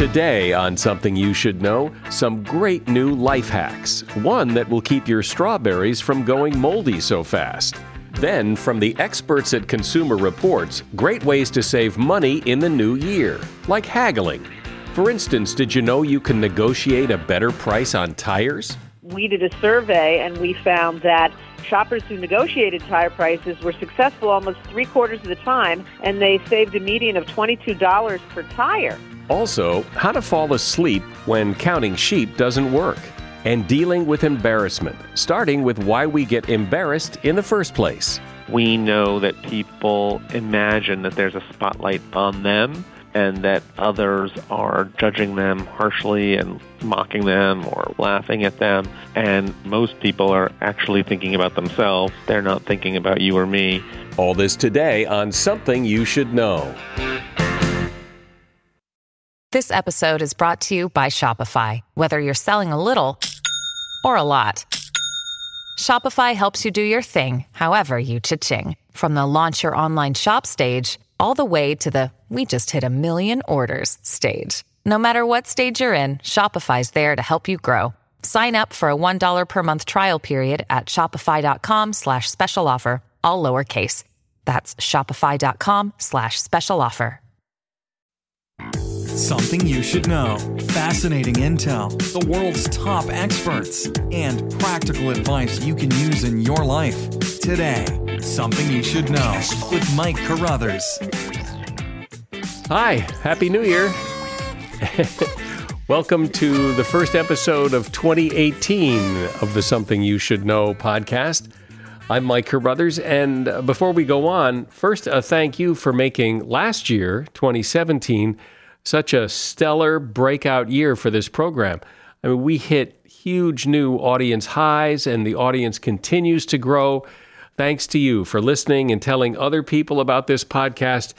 Today, on Something You Should Know, some great new life hacks. One that will keep your strawberries from going moldy so fast. Then, from the experts at Consumer Reports, great ways to save money in the new year, like haggling. For instance, did you know you can negotiate a better price on tires? We did a survey and we found that shoppers who negotiated tire prices were successful almost three quarters of the time, and they saved a median of $22 per tire. Also, how to fall asleep when counting sheep doesn't work, and dealing with embarrassment, starting with why we get embarrassed in the first place. We know that people imagine that there's a spotlight on them and that others are judging them harshly and mocking them or laughing at them. And most people are actually thinking about themselves. They're not thinking about you or me. All this today on Something You Should Know. This episode is brought to you by Shopify. Whether you're selling a little or a lot, Shopify helps you do your thing, however you cha-ching. From the launch your online shop stage, all the way to the we just hit a million orders stage. No matter what stage you're in, Shopify's there to help you grow. Sign up for a $1 per month trial period at shopify.com slash special offer, all lowercase. That's shopify.com slash special offer. Something you should know. Fascinating intel, the world's top experts, and practical advice you can use in your life. Today, Something You Should Know with Mike Carruthers. Hi, Happy New Year. Welcome to the first episode of 2018 of the Something You Should Know podcast. I'm Mike Carruthers, and before we go on, first a thank you for making last year, 2017, such a stellar breakout year for this program. I mean, we hit huge new audience highs, and the audience continues to grow. Thanks to you for listening and telling other people about this podcast.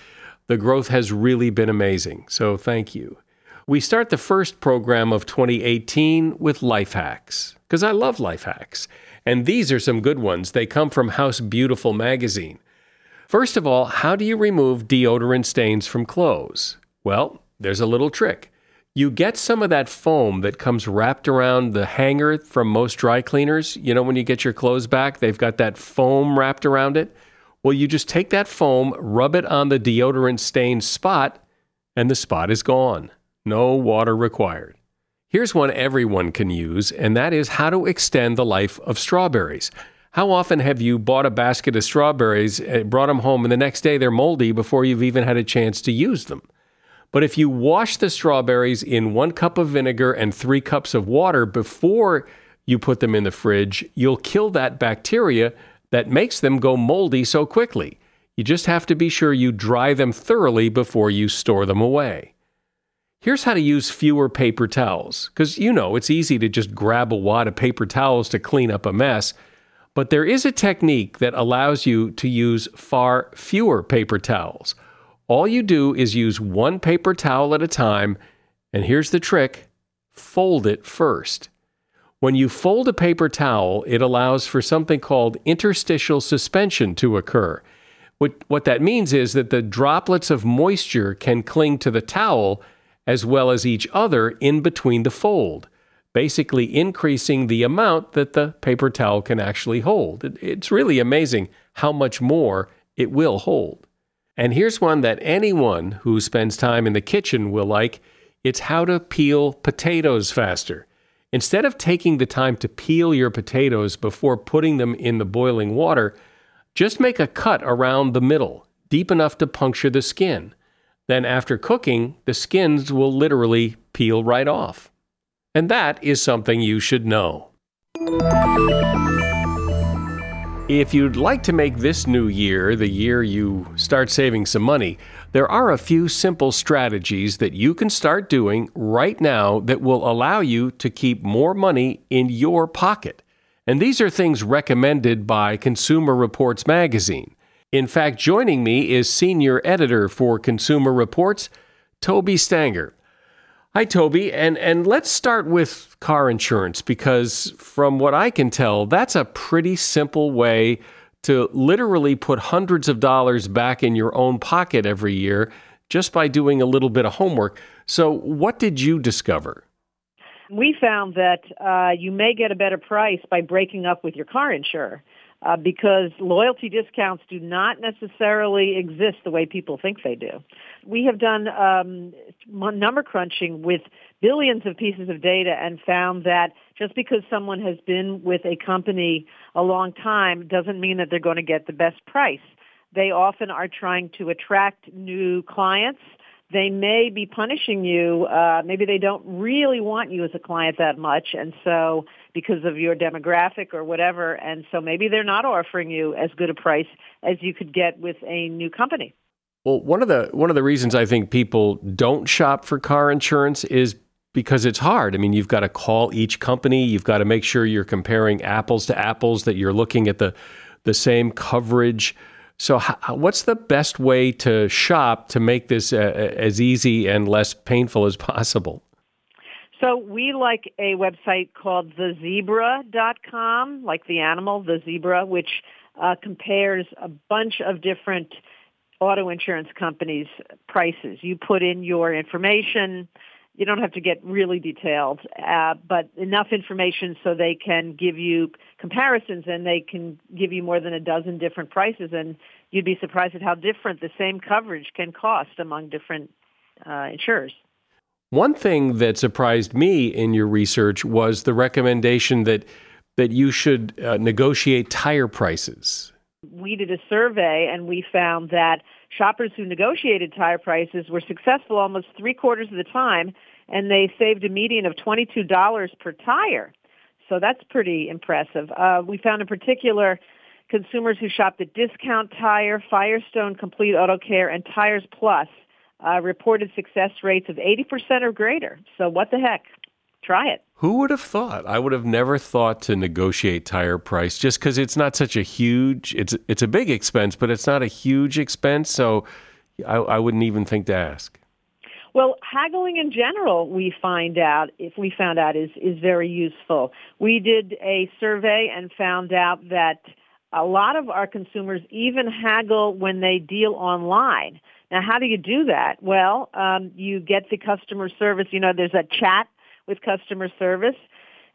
The growth has really been amazing. So, thank you. We start the first program of 2018 with life hacks, because I love life hacks. And these are some good ones. They come from House Beautiful magazine. First of all, how do you remove deodorant stains from clothes? Well, there's a little trick. You get some of that foam that comes wrapped around the hanger from most dry cleaners. You know, when you get your clothes back, they've got that foam wrapped around it. Well, you just take that foam, rub it on the deodorant stained spot, and the spot is gone. No water required. Here's one everyone can use, and that is how to extend the life of strawberries. How often have you bought a basket of strawberries, eh, brought them home, and the next day they're moldy before you've even had a chance to use them? But if you wash the strawberries in one cup of vinegar and three cups of water before you put them in the fridge, you'll kill that bacteria that makes them go moldy so quickly. You just have to be sure you dry them thoroughly before you store them away. Here's how to use fewer paper towels, because you know it's easy to just grab a wad of paper towels to clean up a mess, but there is a technique that allows you to use far fewer paper towels. All you do is use one paper towel at a time, and here's the trick fold it first. When you fold a paper towel, it allows for something called interstitial suspension to occur. What, what that means is that the droplets of moisture can cling to the towel as well as each other in between the fold, basically increasing the amount that the paper towel can actually hold. It, it's really amazing how much more it will hold. And here's one that anyone who spends time in the kitchen will like it's how to peel potatoes faster. Instead of taking the time to peel your potatoes before putting them in the boiling water, just make a cut around the middle, deep enough to puncture the skin. Then, after cooking, the skins will literally peel right off. And that is something you should know. If you'd like to make this new year the year you start saving some money, there are a few simple strategies that you can start doing right now that will allow you to keep more money in your pocket. And these are things recommended by Consumer Reports magazine. In fact, joining me is senior editor for Consumer Reports, Tobie Stanger. Hi, Tobie, and and let's start with car insurance because from what I can tell, that's a pretty simple way to literally put hundreds of dollars back in your own pocket every year, just by doing a little bit of homework. So, what did you discover? We found that uh, you may get a better price by breaking up with your car insurer. Uh, because loyalty discounts do not necessarily exist the way people think they do. We have done um, number crunching with billions of pieces of data and found that just because someone has been with a company a long time doesn't mean that they're going to get the best price. They often are trying to attract new clients they may be punishing you. Uh, maybe they don't really want you as a client that much, and so because of your demographic or whatever, and so maybe they're not offering you as good a price as you could get with a new company. Well, one of the one of the reasons I think people don't shop for car insurance is because it's hard. I mean, you've got to call each company, you've got to make sure you're comparing apples to apples, that you're looking at the the same coverage. So, how, what's the best way to shop to make this uh, as easy and less painful as possible? So we like a website called thezebra.com, like the animal, the zebra, which uh, compares a bunch of different auto insurance companies' prices. You put in your information, you don't have to get really detailed, uh, but enough information so they can give you comparisons and they can give you more than a dozen different prices. And you'd be surprised at how different the same coverage can cost among different uh, insurers. One thing that surprised me in your research was the recommendation that that you should uh, negotiate tire prices. We did a survey and we found that shoppers who negotiated tire prices were successful almost three quarters of the time, and they saved a median of $22 per tire. So that's pretty impressive. Uh, we found in particular consumers who shopped at Discount Tire, Firestone Complete Auto Care, and Tires Plus uh, reported success rates of 80% or greater. So what the heck? Try it. Who would have thought? I would have never thought to negotiate tire price just because it's not such a huge. It's it's a big expense, but it's not a huge expense. So I, I wouldn't even think to ask. Well, haggling in general, we find out if we found out is is very useful. We did a survey and found out that a lot of our consumers even haggle when they deal online. Now, how do you do that? Well, um, you get the customer service. You know, there's a chat with customer service.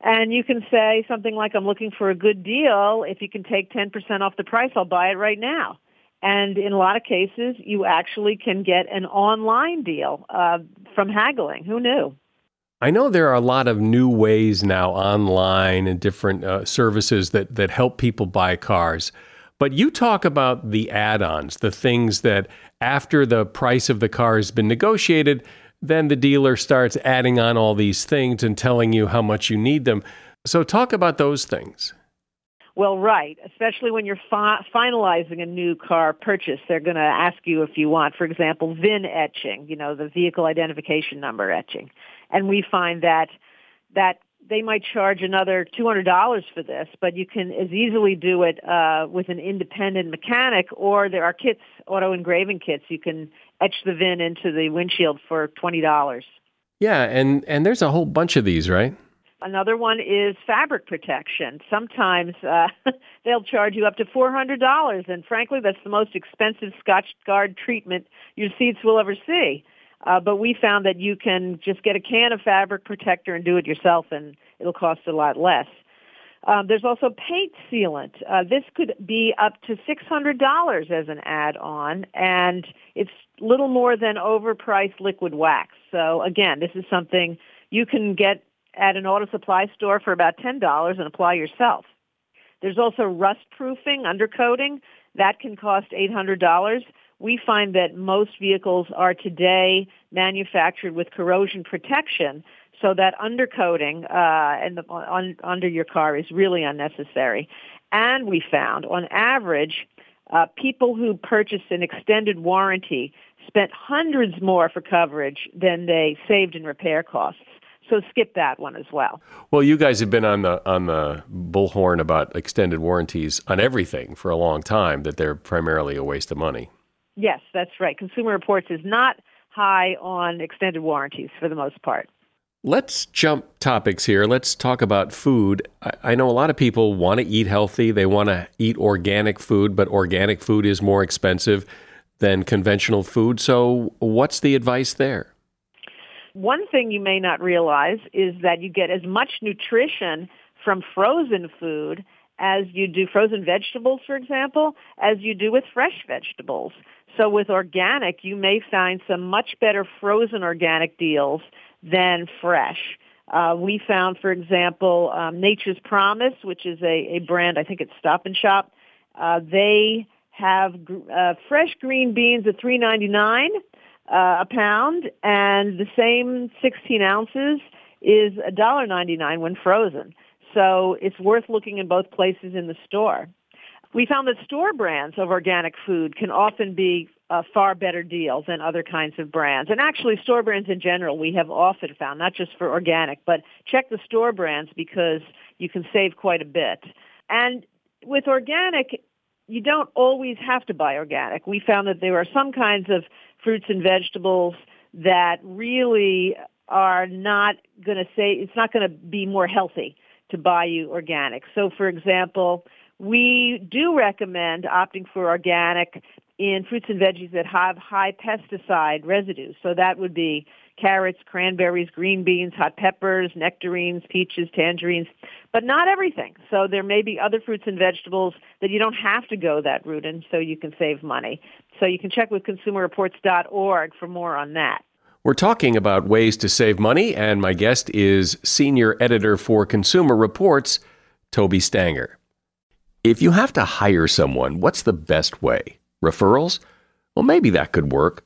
And you can say something like, I'm looking for a good deal. If you can take 10% off the price, I'll buy it right now. And in a lot of cases, you actually can get an online deal uh, from haggling. Who knew? I know there are a lot of new ways now online and different uh, services that, that help people buy cars. But you talk about the add ons, the things that after the price of the car has been negotiated, then the dealer starts adding on all these things and telling you how much you need them. So, talk about those things. Well, right, especially when you're fi- finalizing a new car purchase, they're going to ask you if you want, for example, VIN etching, you know, the vehicle identification number etching. And we find that that they might charge another $200 for this, but you can as easily do it uh, with an independent mechanic, or there are kits, auto engraving kits. You can etch the VIN into the windshield for $20. Yeah, and, and there's a whole bunch of these, right? Another one is fabric protection. Sometimes uh, they'll charge you up to $400, and frankly, that's the most expensive Scotchgard treatment your seats will ever see. Uh, but we found that you can just get a can of fabric protector and do it yourself, and it'll cost a lot less. Um, there's also paint sealant. Uh, this could be up to $600 as an add-on, and it's little more than overpriced liquid wax. So again, this is something you can get at an auto supply store for about $10 and apply yourself. There's also rust proofing, undercoating. That can cost $800 we find that most vehicles are today manufactured with corrosion protection, so that undercoating uh, the, on, under your car is really unnecessary. And we found, on average, uh, people who purchased an extended warranty spent hundreds more for coverage than they saved in repair costs. So skip that one as well. Well, you guys have been on the on the bullhorn about extended warranties on everything for a long time. That they're primarily a waste of money. Yes, that's right. Consumer Reports is not high on extended warranties for the most part. Let's jump topics here. Let's talk about food. I, know a lot of people want to eat healthy, they want to eat organic food, but organic food is more expensive. than conventional food. So, what's the advice there? One thing you may not realize is that you get as much nutrition from frozen food as you do frozen vegetables, for example, as you do with fresh vegetables. So with organic, you may find some much better frozen organic deals than fresh. Uh, we found, for example, um, Nature's Promise, which is a, a brand, I think it's Stop and Shop. Uh, they have uh, fresh green beans at three ninety nine uh, a pound, and the same sixteen ounces is a dollar ninety nine when frozen. So it's worth looking in both places in the store. We found that store brands of organic food can often be a far better deal than other kinds of brands. And actually store brands in general we have often found, not just for organic, but check the store brands because you can save quite a bit. And with organic, you don't always have to buy organic. We found that there are some kinds of fruits and vegetables that really are not going to say, it's not going to be more healthy to buy you organic. So for example, we do recommend opting for organic in fruits and veggies that have high pesticide residues. So that would be carrots, cranberries, green beans, hot peppers, nectarines, peaches, tangerines, but not everything. So there may be other fruits and vegetables that you don't have to go that route and so you can save money. So you can check with consumerreports.org for more on that. We're talking about ways to save money, and my guest is senior editor for Consumer Reports, Tobie Stanger. If you have to hire someone, what's the best way? Referrals? Well, maybe that could work.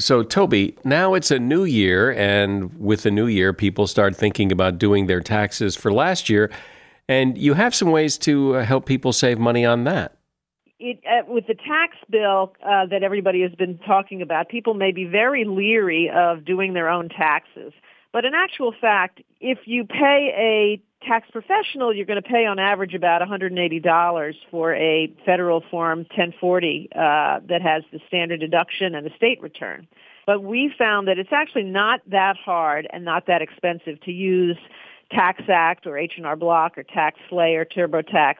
So, Tobie, now it's a new year, and with the new year, people start thinking about doing their taxes for last year, and you have some ways to uh, help people save money on that. it, uh, with the tax bill uh, that everybody has been talking about, people may be very leery of doing their own taxes. But in actual fact, if you pay a tax professional, you're going to pay on average about $180 for a federal form 1040 uh, that has the standard deduction and the state return. But we found that it's actually not that hard and not that expensive to use TaxAct or H&R Block or TaxSlay or TurboTax.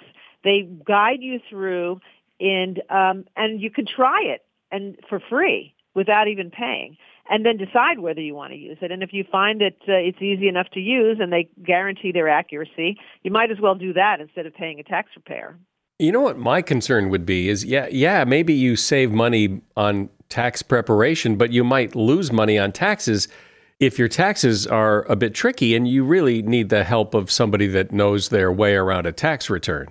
They guide you through and um, and you can try it and for free without even paying and then decide whether you want to use it. And if you find that uh, it's easy enough to use and they guarantee their accuracy, you might as well do that instead of paying a tax preparer. You know what my concern would be is yeah, yeah, maybe you save money on tax preparation, but you might lose money on taxes if your taxes are a bit tricky and you really need the help of somebody that knows their way around a tax return.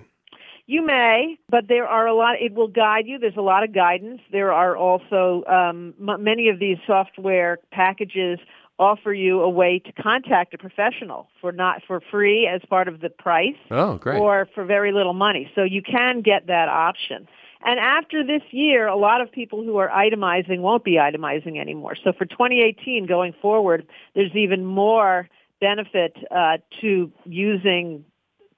You may, but there are a lot. It will guide you. There's a lot of guidance. There are also um, m- many of these software packages offer you a way to contact a professional for not for free as part of the price. Oh, great! Or for very little money. So you can get that option. And after this year, a lot of people who are itemizing won't be itemizing anymore. So for 2018 going forward, there's even more benefit uh, to using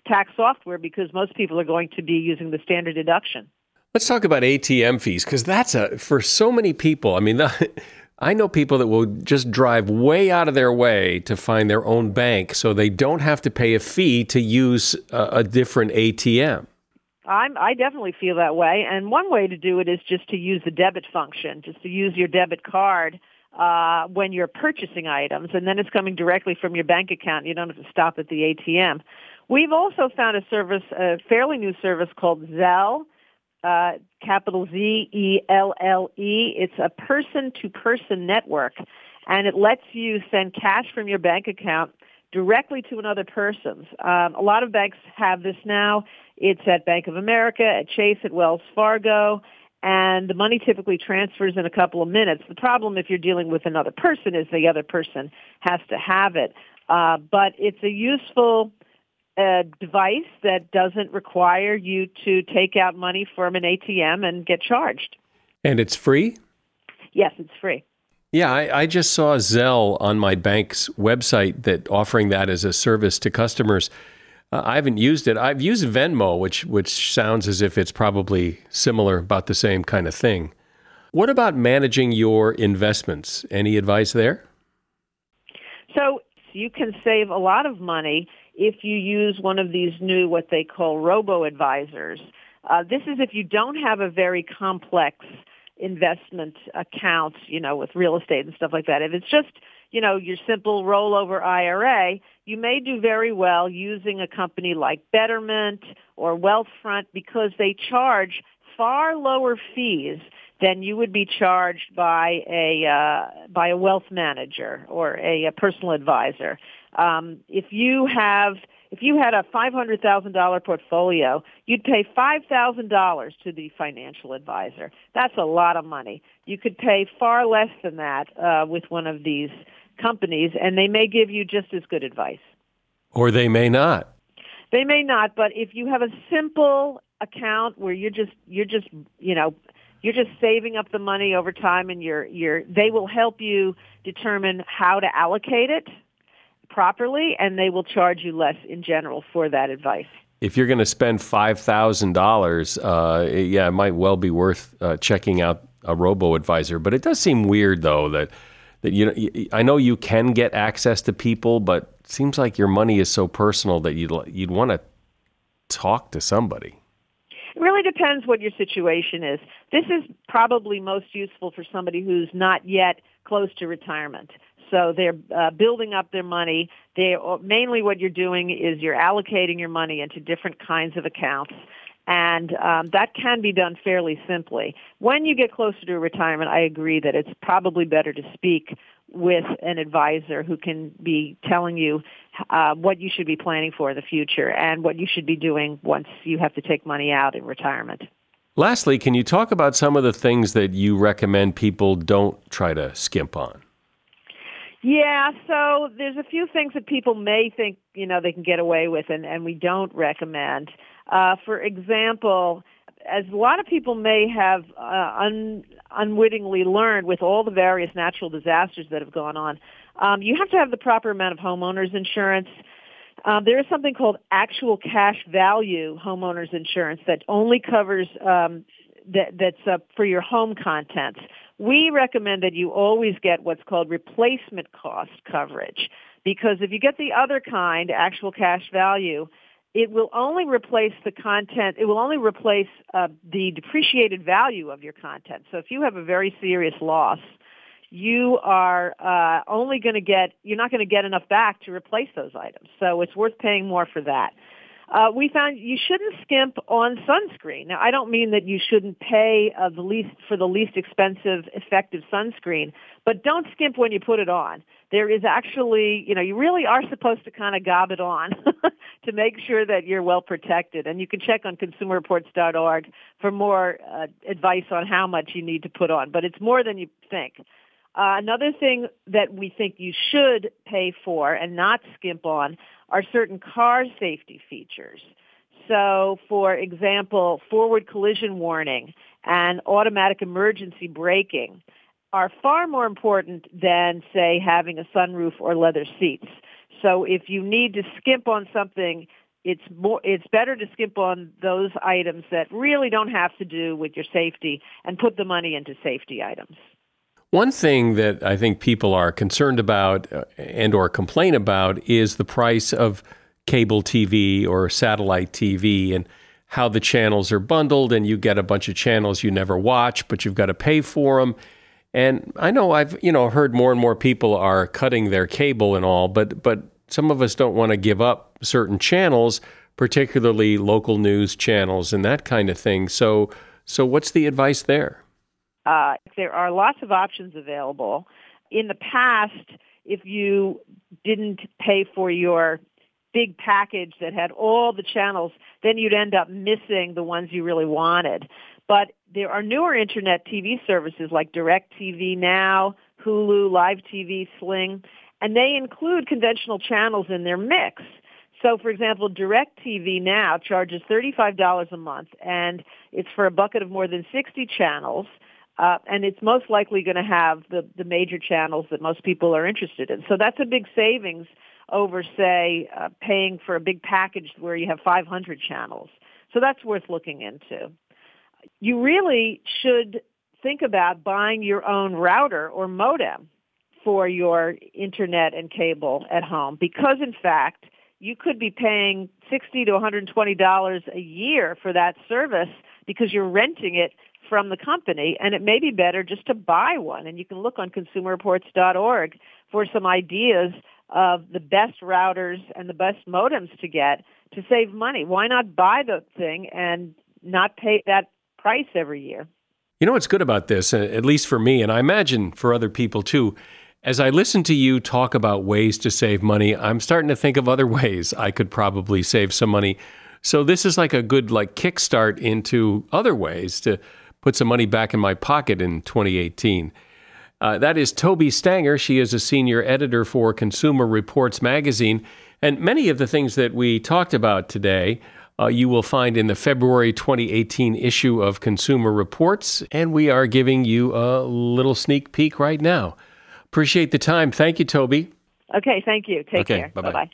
tax software because most people are going to be using the standard deduction. Let's talk about ATM fees because that's a for so many people. I mean, the, I know people that will just drive way out of their way to find their own bank so they don't have to pay a fee to use a, a different ATM. I'm, I definitely feel that way. And one way to do it is just to use the debit function, just to use your debit card uh, when you're purchasing items, and then it's coming directly from your bank account. You don't have to stop at the ATM. We've also found a service, a fairly new service called Zelle, uh, capital Z E L L E. It's a person-to-person network, and it lets you send cash from your bank account directly to another person's. Um, a lot of banks have this now. It's at Bank of America, at Chase, at Wells Fargo, and the money typically transfers in a couple of minutes. The problem if you're dealing with another person is the other person has to have it. Uh, but it's a useful a device that doesn't require you to take out money from an ATM and get charged. And it's free? Yes, it's free. Yeah, I, I, just saw Zelle on my bank's website that offering that as a service to customers. Uh, I haven't used it. I've used Venmo, which which sounds as if it's probably similar, about the same kind of thing. What about managing your investments? Any advice there? So you can save a lot of money if you use one of these new, what they call robo-advisors. Uh, this is if you don't have a very complex investment account, you know, with real estate and stuff like that. If it's just, you know, your simple rollover IRA, you may do very well using a company like Betterment or Wealthfront because they charge far lower fees than you would be charged by a uh, by a wealth manager or a, a personal advisor. Um, if you have if you had a $500,000 portfolio, you'd pay $5,000 to the financial advisor. That's a lot of money. You could pay far less than that uh, with one of these companies, and they may give you just as good advice. Or they may not. They may not, but if you have a simple account where you're just you're just you know you're just saving up the money over time, and you're you're they will help you determine how to allocate it properly, and they will charge you less in general for that advice. If you're going to spend five thousand uh, dollars, yeah, it might well be worth uh, checking out a robo advisor. But it does seem weird, though, that that you know, I know you can get access to people, but it seems like your money is so personal that you'd you'd want to talk to somebody. It really depends what your situation is. This is probably most useful for somebody who's not yet close to retirement. So they're uh, building up their money. They mainly what you're doing is you're allocating your money into different kinds of accounts. And um, that can be done fairly simply. When you get closer to retirement, I agree that it's probably better to speak with an advisor who can be telling you uh, what you should be planning for in the future and what you should be doing once you have to take money out in retirement. Lastly, can you talk about some of the things that you recommend people don't try to skimp on? Yeah, so there's a few things that people may think, you know, they can get away with and, and we don't recommend. Uh, for example, as a lot of people may have uh, un, unwittingly learned with all the various natural disasters that have gone on, um, you have to have the proper amount of homeowners insurance. Um, there is something called actual cash value homeowners insurance that only covers um, that, that's uh, for your home contents. We recommend that you always get what's called replacement cost coverage because if you get the other kind, actual cash value, it will only replace the content. It will only replace uh, the depreciated value of your content. So if you have a very serious loss, you are uh, only going to get. You're not going to get enough back to replace those items. So it's worth paying more for that. Uh, we found you shouldn't skimp on sunscreen. Now, I don't mean that you shouldn't pay uh, the least for the least expensive, effective sunscreen, but don't skimp when you put it on. There is actually, you know, you really are supposed to kind of gob it on to make sure that you're well protected. And you can check on consumerreports.org for more uh, advice on how much you need to put on. But it's more than you think. Uh, another thing that we think you should pay for and not skimp on are certain car safety features. So, for example, forward collision warning and automatic emergency braking are far more important than, say, having a sunroof or leather seats. So if you need to skimp on something, it's more, it's better to skimp on those items that really don't have to do with your safety and put the money into safety items. One thing that I think people are concerned about uh, and or complain about is the price of cable TV or satellite TV and how the channels are bundled and you get a bunch of channels you never watch but you've got to pay for them. And I know I've you know heard more and more people are cutting their cable and all but but some of us don't want to give up certain channels particularly local news channels and that kind of thing. So so what's the advice there? Uh, there are lots of options available. In the past, if you didn't pay for your big package that had all the channels, then you'd end up missing the ones you really wanted. But there are newer internet TV services like DirecTV Now, Hulu, Live TV, Sling, and they include conventional channels in their mix. So, for example, DirecTV Now charges $35 a month, and it's for a bucket of more than 60 channels. Uh, and it's most likely going to have the, the major channels that most people are interested in. So that's a big savings over, say, uh, paying for a big package where you have 500 channels. So that's worth looking into. You really should think about buying your own router or modem for your internet and cable at home because, in fact, you could be paying 60 to 120 dollars a year for that service because you're renting it from the company, and it may be better just to buy one. And you can look on consumerreports.org for some ideas of the best routers and the best modems to get to save money. Why not buy the thing and not pay that price every year? You know what's good about this, at least for me, and I imagine for other people too. As I listen to you talk about ways to save money, I'm starting to think of other ways I could probably save some money. So this is like a good like kickstart into other ways to put some money back in my pocket in 2018. Uh, that is Tobie Stanger. She is a senior editor for Consumer Reports magazine. And many of the things that we talked about today, uh, you will find in the February 2018 issue of Consumer Reports. And we are giving you a little sneak peek right now. Appreciate the time. Thank you, Tobie. Okay, thank you. Take okay, care. Bye bye.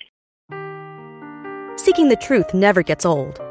Seeking the truth never gets old.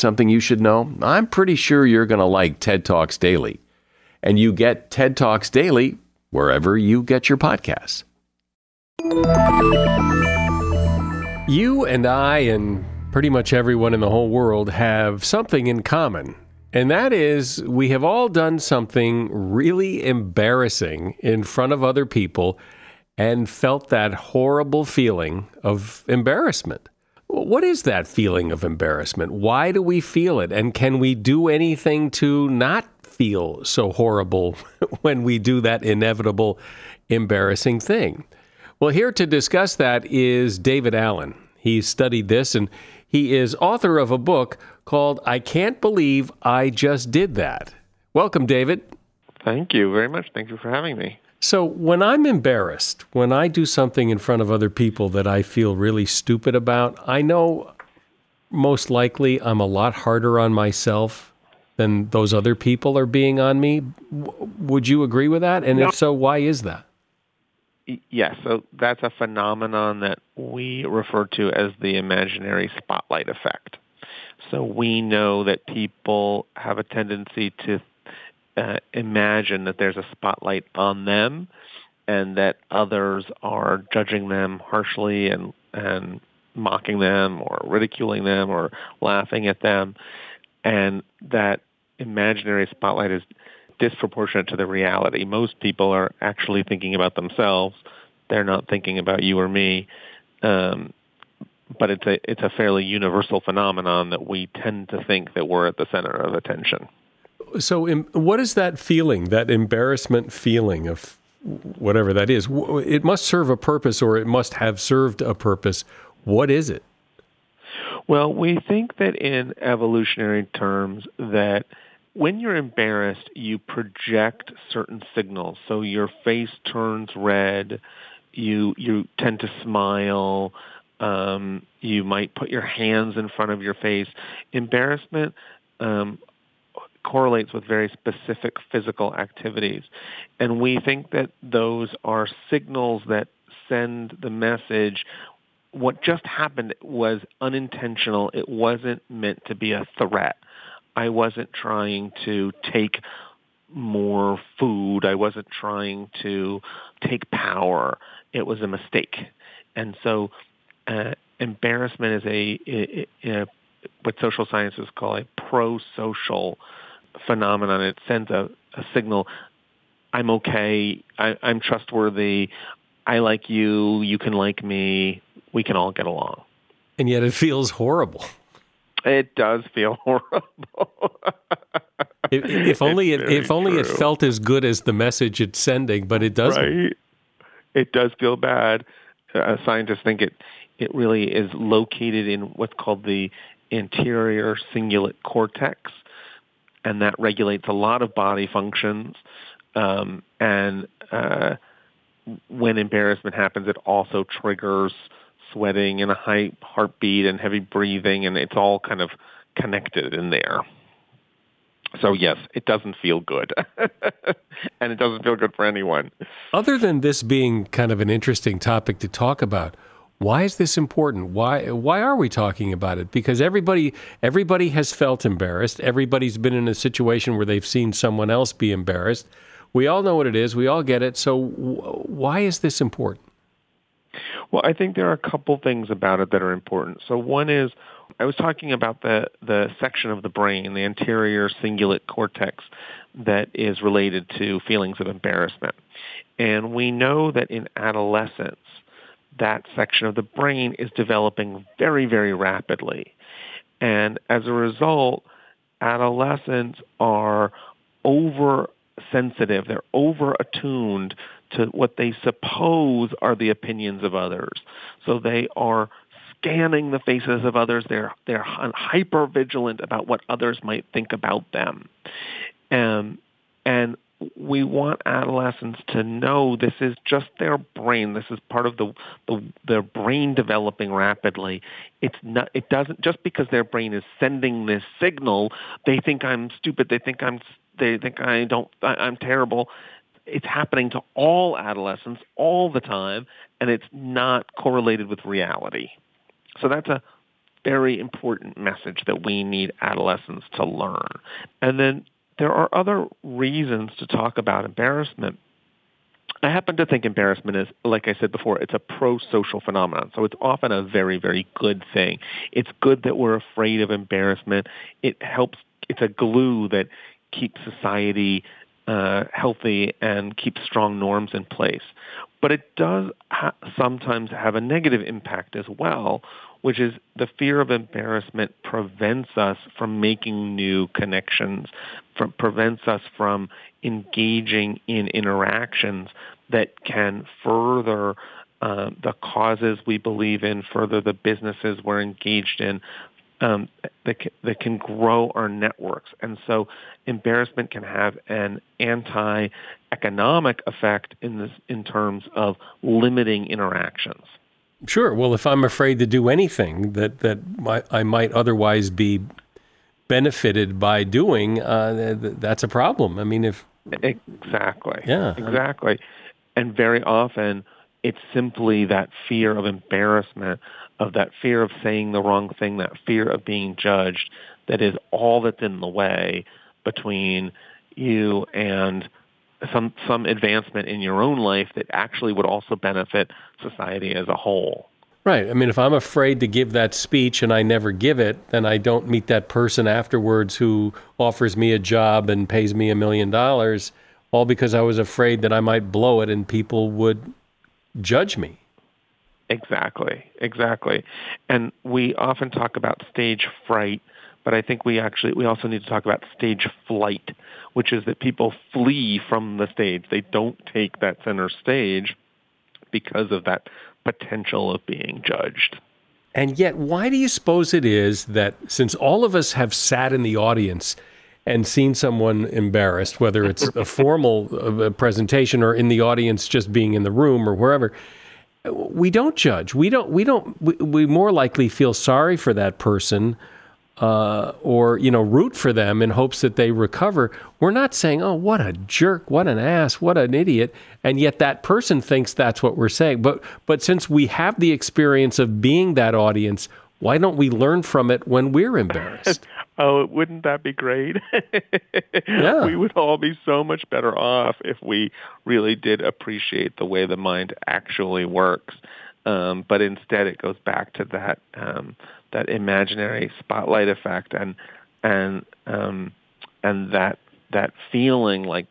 something you should know, I'm pretty sure you're going to like TED Talks Daily. And you get TED Talks Daily wherever you get your podcasts. You and I, and pretty much everyone in the whole world, have something in common. And that is, we have all done something really embarrassing in front of other people and felt that horrible feeling of embarrassment. What is that feeling of embarrassment? Why do we feel it? And can we do anything to not feel so horrible when we do that inevitable, embarrassing thing? Well, here to discuss that is David Allyn. He studied this and he is author of a book called I Can't Believe I Just Did That. Welcome, David. Thank you very much. Thank you for having me. So, when I'm embarrassed, when I do something in front of other people that I feel really stupid about, I know most likely I'm a lot harder on myself than those other people are being on me. would you agree with that? And no. if so, why is that? Yes, so that's a phenomenon that we refer to as the imaginary spotlight effect. So we know that people have a tendency to uh, imagine that there's a spotlight on them and that others are judging them harshly and, and mocking them or ridiculing them or laughing at them. And that imaginary spotlight is disproportionate to the reality. Most people are actually thinking about themselves. They're not thinking about you or me. Um, but it's a it's a fairly universal phenomenon that we tend to think that we're at the center of attention. So, what is that feeling? That embarrassment feeling of whatever that is? It must serve a purpose, or it must have served a purpose. What is it? Well, we think that in evolutionary terms that when you're embarrassed, you project certain signals. So your face turns red. You you tend to smile. Um, you might put your hands in front of your face. Embarrassment um, correlates with very specific physical activities. And we think that those are signals that send the message what just happened was unintentional. It wasn't meant to be a threat. I wasn't trying to take more food. I wasn't trying to take power. It was a mistake. And so uh, embarrassment is a, a, a, what social sciences call a pro-social phenomenon. It sends a, a signal, I'm okay, I, I'm trustworthy, I like you, you can like me, we can all get along. And yet it feels horrible. It does feel horrible. if, if, only it if only true. it felt as good as the message it's sending, but it doesn't. Right. It does feel bad. Uh, scientists think it it really is located in what's called the anterior cingulate cortex, and that regulates a lot of body functions. Um, and uh, when embarrassment happens, it also triggers sweating and a high heartbeat and heavy breathing, and it's all kind of connected in there. So yes, it doesn't feel good. and it doesn't feel good for anyone. Other than this being kind of an interesting topic to talk about, why is this important? Why why are we talking about it? Because everybody everybody has felt embarrassed. Everybody's been in a situation where they've seen someone else be embarrassed. We all know what it is. We all get it. So w- why is this important? Well, I think there are a couple things about it that are important. So one is I was talking about the the section of the brain, the anterior cingulate cortex that is related to feelings of embarrassment. And we know that in adolescence that section of the brain is developing very, very rapidly. And as a result, adolescents are oversensitive. They're over attuned to what they suppose are the opinions of others. So they are scanning the faces of others. They're they're hyper vigilant about what others might think about them, um, and we want adolescents to know this is just their brain. This is part of the, the their brain developing rapidly. It's not. It doesn't just because their brain is sending this signal. They think I'm stupid. They think I'm. They think I don't. I, I'm terrible. It's happening to all adolescents all the time, and it's not correlated with reality. So that's a very important message that we need adolescents to learn. And then there are other reasons to talk about embarrassment. I happen to think embarrassment is, like I said before, it's a pro-social phenomenon. So it's often a very, very good thing. It's good that we're afraid of embarrassment. It helps, it's a glue that keeps society uh, healthy and keeps strong norms in place. But it does ha- sometimes have a negative impact as well, which is the fear of embarrassment prevents us from making new connections, from, prevents us from engaging in interactions that can further uh, the causes we believe in, further the businesses we're engaged in, um, that, can, that can grow our networks. And so embarrassment can have an anti-economic effect in, this, in terms of limiting interactions. Sure. Well, if I'm afraid to do anything that that I might otherwise be benefited by doing, uh, that's a problem. I mean, if exactly, yeah, exactly, and very often it's simply that fear of embarrassment, of that fear of saying the wrong thing, that fear of being judged, that is all that's in the way between you and some some advancement in your own life that actually would also benefit society as a whole. Right. I mean, if I'm afraid to give that speech and I never give it, then I don't meet that person afterwards who offers me a job and pays me a million dollars, all because I was afraid that I might blow it and people would judge me. Exactly. Exactly. And we often talk about stage fright but I think we actually we also need to talk about stage flight, which is that people flee from the stage. They don't take that center stage because of that potential of being judged. And yet, why do you suppose it is that since all of us have sat in the audience and seen someone embarrassed, whether it's a formal uh, presentation or in the audience just being in the room or wherever, we don't judge. We don't. We don't. We, we more likely feel sorry for that person uh, or you know root for them in hopes that they recover. We're not saying, "Oh, what a jerk! What an ass! What an idiot!" And yet that person thinks that's what we're saying. But but since we have the experience of being that audience, why don't we learn from it when we're embarrassed? oh, wouldn't that be great? yeah. We would all be so much better off if we really did appreciate the way the mind actually works. Um, but instead, it goes back to that um, that imaginary spotlight effect and and um, and that that feeling like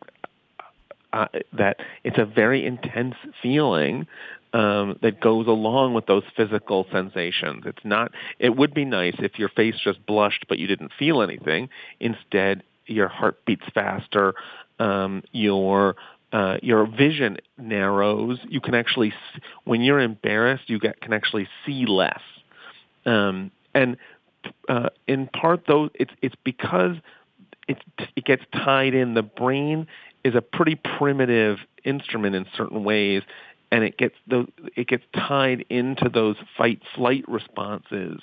uh, that it's a very intense feeling um, that goes along with those physical sensations. It's not. It would be nice if your face just blushed, but you didn't feel anything. Instead, your heart beats faster. Um, your uh, your vision narrows. You can actually, when you're embarrassed, you get, can actually see less. Um, and uh, in part, though, it's it's because it it gets tied in. The brain is a pretty primitive instrument in certain ways, and it gets the it gets tied into those fight flight responses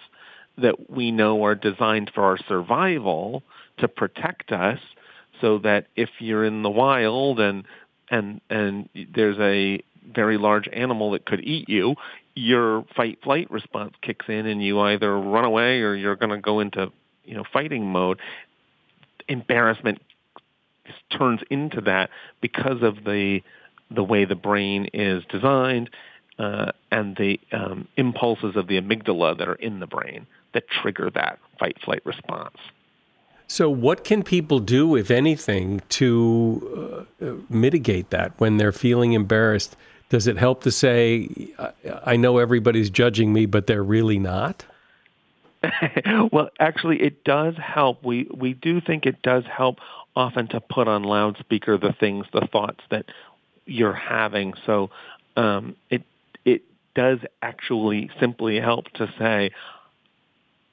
that we know are designed for our survival to protect us so that if you're in the wild and and and there's a very large animal that could eat you, your fight flight response kicks in and you either run away or you're going to go into you know fighting mode embarrassment turns into that because of the the way the brain is designed uh, and the um, impulses of the amygdala that are in the brain that trigger that fight flight response. So, what can people do, if anything, to uh, mitigate that when they're feeling embarrassed? Does it help to say, I know everybody's judging me, but they're really not? well, actually, it does help. We we do think it does help often to put on loudspeaker the things, the thoughts that you're having. So um, it it does actually simply help to say,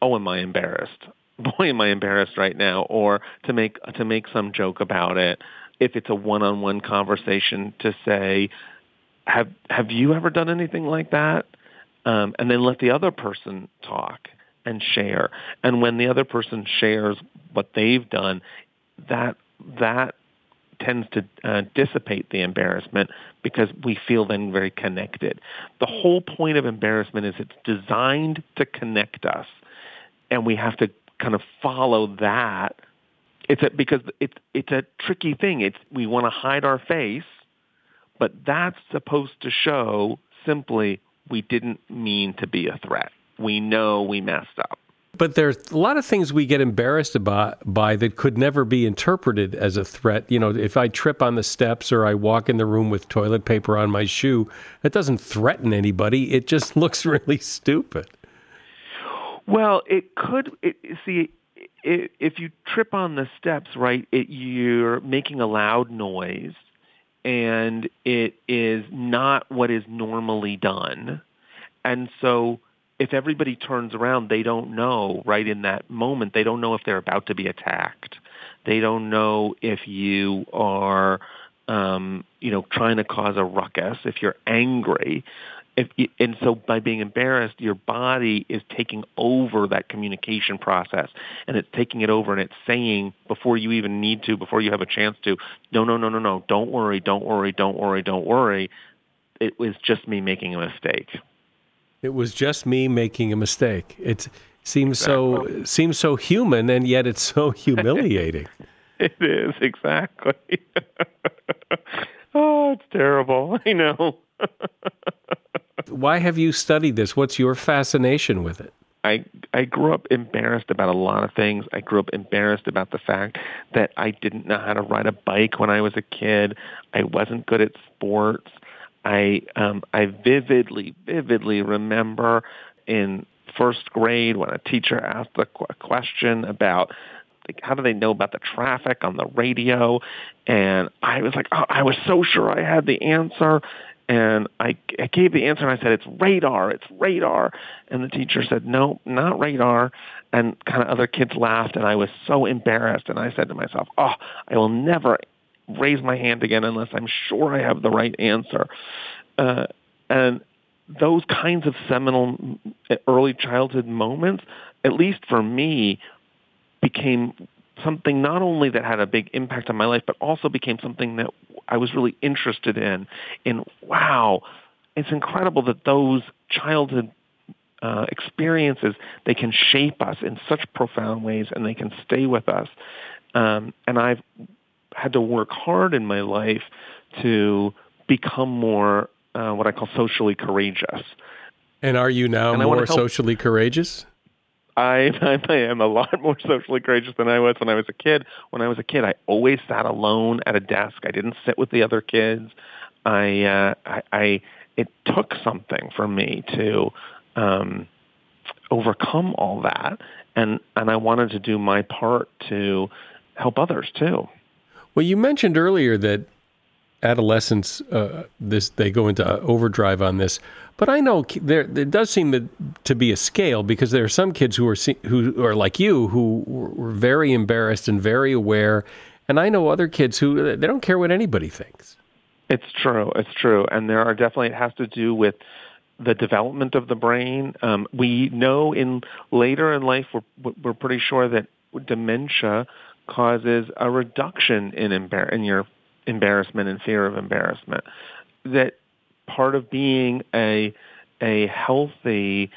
"Oh, am I embarrassed? Boy, am I embarrassed right now," or to make to make some joke about it. If it's a one-on-one conversation, to say, "Have have you ever done anything like that?" Um, and then let the other person talk and share. And when the other person shares what they've done, that that tends to uh, dissipate the embarrassment because we feel then very connected. The whole point of embarrassment is it's designed to connect us, and we have to kind of follow that. It's a, because it's it's a tricky thing. It's we want to hide our face, but that's supposed to show simply we didn't mean to be a threat. We know we messed up. But there's a lot of things we get embarrassed about by that could never be interpreted as a threat. You know, if I trip on the steps or I walk in the room with toilet paper on my shoe, that doesn't threaten anybody. It just looks really stupid. Well, it could. It, see, it, if you trip on the steps, right, it, you're making a loud noise, and it is not what is normally done, and so if everybody turns around, they don't know right in that moment. They don't know if they're about to be attacked. They don't know if you are, um, you know, trying to cause a ruckus. If you're angry, if you, and so by being embarrassed, your body is taking over that communication process, and it's taking it over, and it's saying before you even need to, before you have a chance to, no, no, no, no, no, don't worry, don't worry, don't worry, don't worry. It was just me making a mistake. It was just me making a mistake. It seems exactly. so seems so human, and yet it's so humiliating. it is exactly. oh, it's terrible. I know. Why have you studied this? What's your fascination with it? I I grew up embarrassed about a lot of things. I grew up embarrassed about the fact that I didn't know how to ride a bike when I was a kid. I wasn't good at sports. I um, I vividly vividly remember in first grade when a teacher asked a qu- question about like, how do they know about the traffic on the radio, and I was like, oh, I was so sure I had the answer, and I, I gave the answer and I said, it's radar, it's radar. And the teacher said, no, not radar. And kind of other kids laughed and I was so embarrassed. And I said to myself, oh, I will never raise my hand again unless I'm sure I have the right answer. Uh, and those kinds of seminal early childhood moments, at least for me, became something not only that had a big impact on my life, but also became something that I was really interested in. In wow, it's incredible that those childhood uh, experiences they can shape us in such profound ways, and they can stay with us. Um, and I've had to work hard in my life to become more uh, what I call socially courageous. And are you now and more socially courageous? I, I am a lot more socially courageous than I was when I was a kid. When I was a kid, I always sat alone at a desk. I didn't sit with the other kids. I, uh, I, I it took something for me to um, overcome all that, and and I wanted to do my part to help others too. Well, you mentioned earlier that adolescents uh, this they go into overdrive on this, but I know there there does seem to, to be a scale because there are some kids who are who are like you who were very embarrassed and very aware, and I know other kids who they don't care what anybody thinks. It's true. It's true, and there are definitely it has to do with the development of the brain. Um, we know in later in life, we're, we're pretty sure that dementia causes a reduction in, embar- in your embarrassment and fear of embarrassment. That part of being a a healthy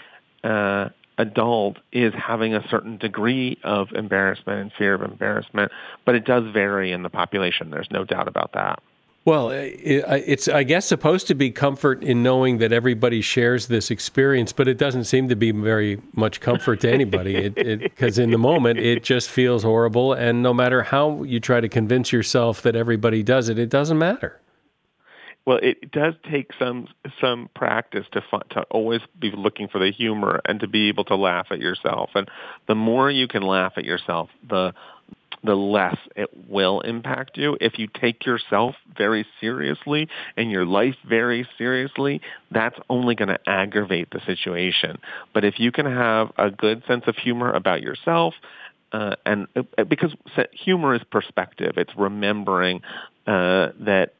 uh, adult is having a certain degree of embarrassment and fear of embarrassment, but it does vary in the population. There's no doubt about that. Well, it's, I guess, supposed to be comfort in knowing that everybody shares this experience, but it doesn't seem to be very much comfort to anybody. Because in the moment, it just feels horrible. And no matter how you try to convince yourself that everybody does it, it doesn't matter. Well, it does take some some practice to to always be looking for the humor and to be able to laugh at yourself. And the more you can laugh at yourself, the the less it will impact you. If you take yourself very seriously and your life very seriously, that's only going to aggravate the situation. But if you can have a good sense of humor about yourself, uh, and uh, because humor is perspective, it's remembering uh, that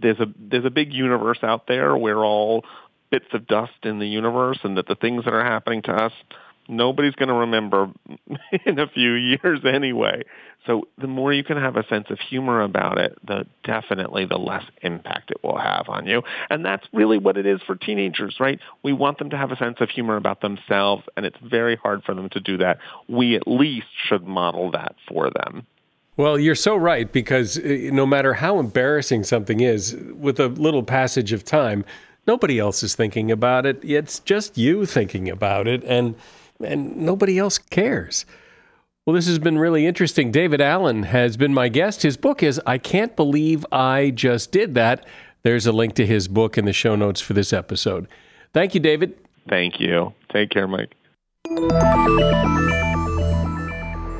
there's a there's a big universe out there. We're all bits of dust in the universe, and that the things that are happening to us nobody's going to remember in a few years anyway. So the more you can have a sense of humor about it, the definitely the less impact it will have on you. And that's really what it is for teenagers, right? We want them to have a sense of humor about themselves, and it's very hard for them to do that. We at least should model that for them. Well, you're so right because uh, no matter how embarrassing something is, with a little passage of time, nobody else is thinking about it. It's just you thinking about it. And and nobody else cares. Well, this has been really interesting. David Allyn has been my guest. His book is I Can't Believe I Just Did That. There's a link to his book in the show notes for this episode. Thank you, David. Thank you. Take care, Mike.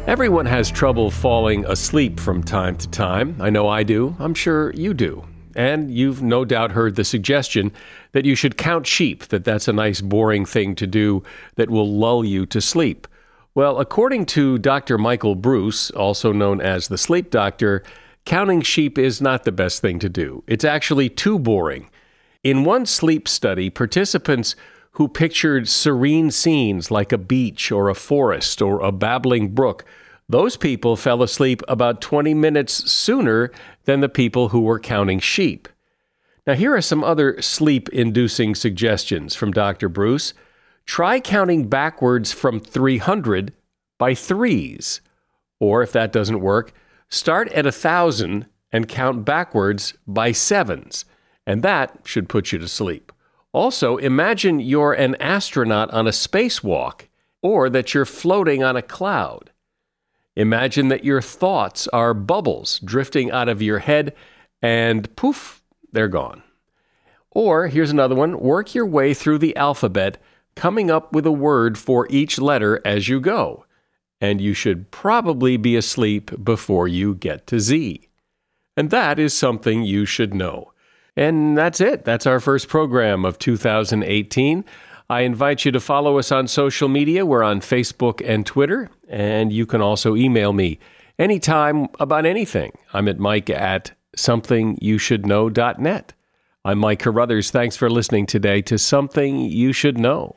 Everyone has trouble falling asleep from time to time. I know I do. I'm sure you do. And you've no doubt heard the suggestion that you should count sheep, that that's a nice, boring thing to do that will lull you to sleep. Well, according to Dr. Michael Breus, also known as the sleep doctor, counting sheep is not the best thing to do. It's actually too boring. In one sleep study, participants who pictured serene scenes like a beach or a forest or a babbling brook those people fell asleep about 20 minutes sooner than the people who were counting sheep. Now, here are some other sleep inducing suggestions from Dr. Breus. Try counting backwards from 300 by threes. Or if that doesn't work, start at 1,000 and count backwards by sevens. And that should put you to sleep. Also, imagine you're an astronaut on a spacewalk or that you're floating on a cloud. Imagine that your thoughts are bubbles drifting out of your head and poof, they're gone. Or here's another one work your way through the alphabet, coming up with a word for each letter as you go. And you should probably be asleep before you get to Z. And that is something you should know. And that's it. That's our first program of 2018. I invite you to follow us on social media. We're on Facebook and Twitter, and you can also email me anytime about anything. I'm at mike at somethingyoushouldknow.net. I'm Mike Carruthers. Thanks for listening today to Something You Should Know.